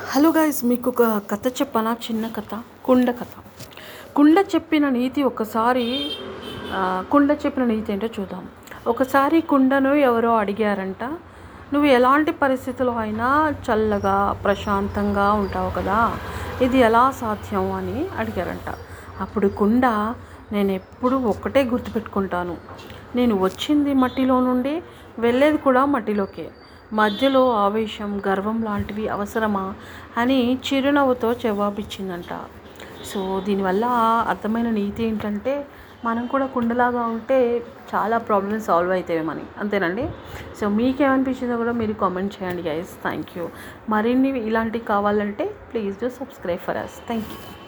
Hello guys మీకు ఒక కథ చెప్పనా? చిన్న కథ కుండ కథ. కుండ చెప్పిన నీతి ఒకసారి కుండ చెప్పిన నీతి ఏంటో చూద్దాం. ఒకసారి కుండను ఎవరో అడిగారంట నువ్వు ఎలాంటి పరిస్థితుల్లో అయినా చల్లగా ప్రశాంతంగా ఉంటావు కదా? ఇది ఎలా సాధ్యం? అని అడిగారంట. అప్పుడు కుండ నేను ఎప్పుడు ఒక్కటే గుర్తుపెట్టుకుంటాను. నేను వచ్చింది మట్టిలో నుండి వెళ్ళేది కూడా మట్టిలోకే. మధ్యలో ఆవేశం గర్వం లాంటివి అవసరమా అని చిరునవ్వుతో జవాబిచ్చిందంట. సో దీనివల్ల అర్థమైన నీతి ఏంటంటే మనం కూడా కుండలాగా ఉంటే చాలా ప్రాబ్లమ్స్ సాల్వ్ అవుతాయి మనకి అంతేనండి? సో మీకేమనిపించిందో కూడా మీరు కామెంట్ చేయండి గైస్ థ్యాంక్ యూ మరిన్ని ఇలాంటివి కావాలంటే please do subscribe for us thank you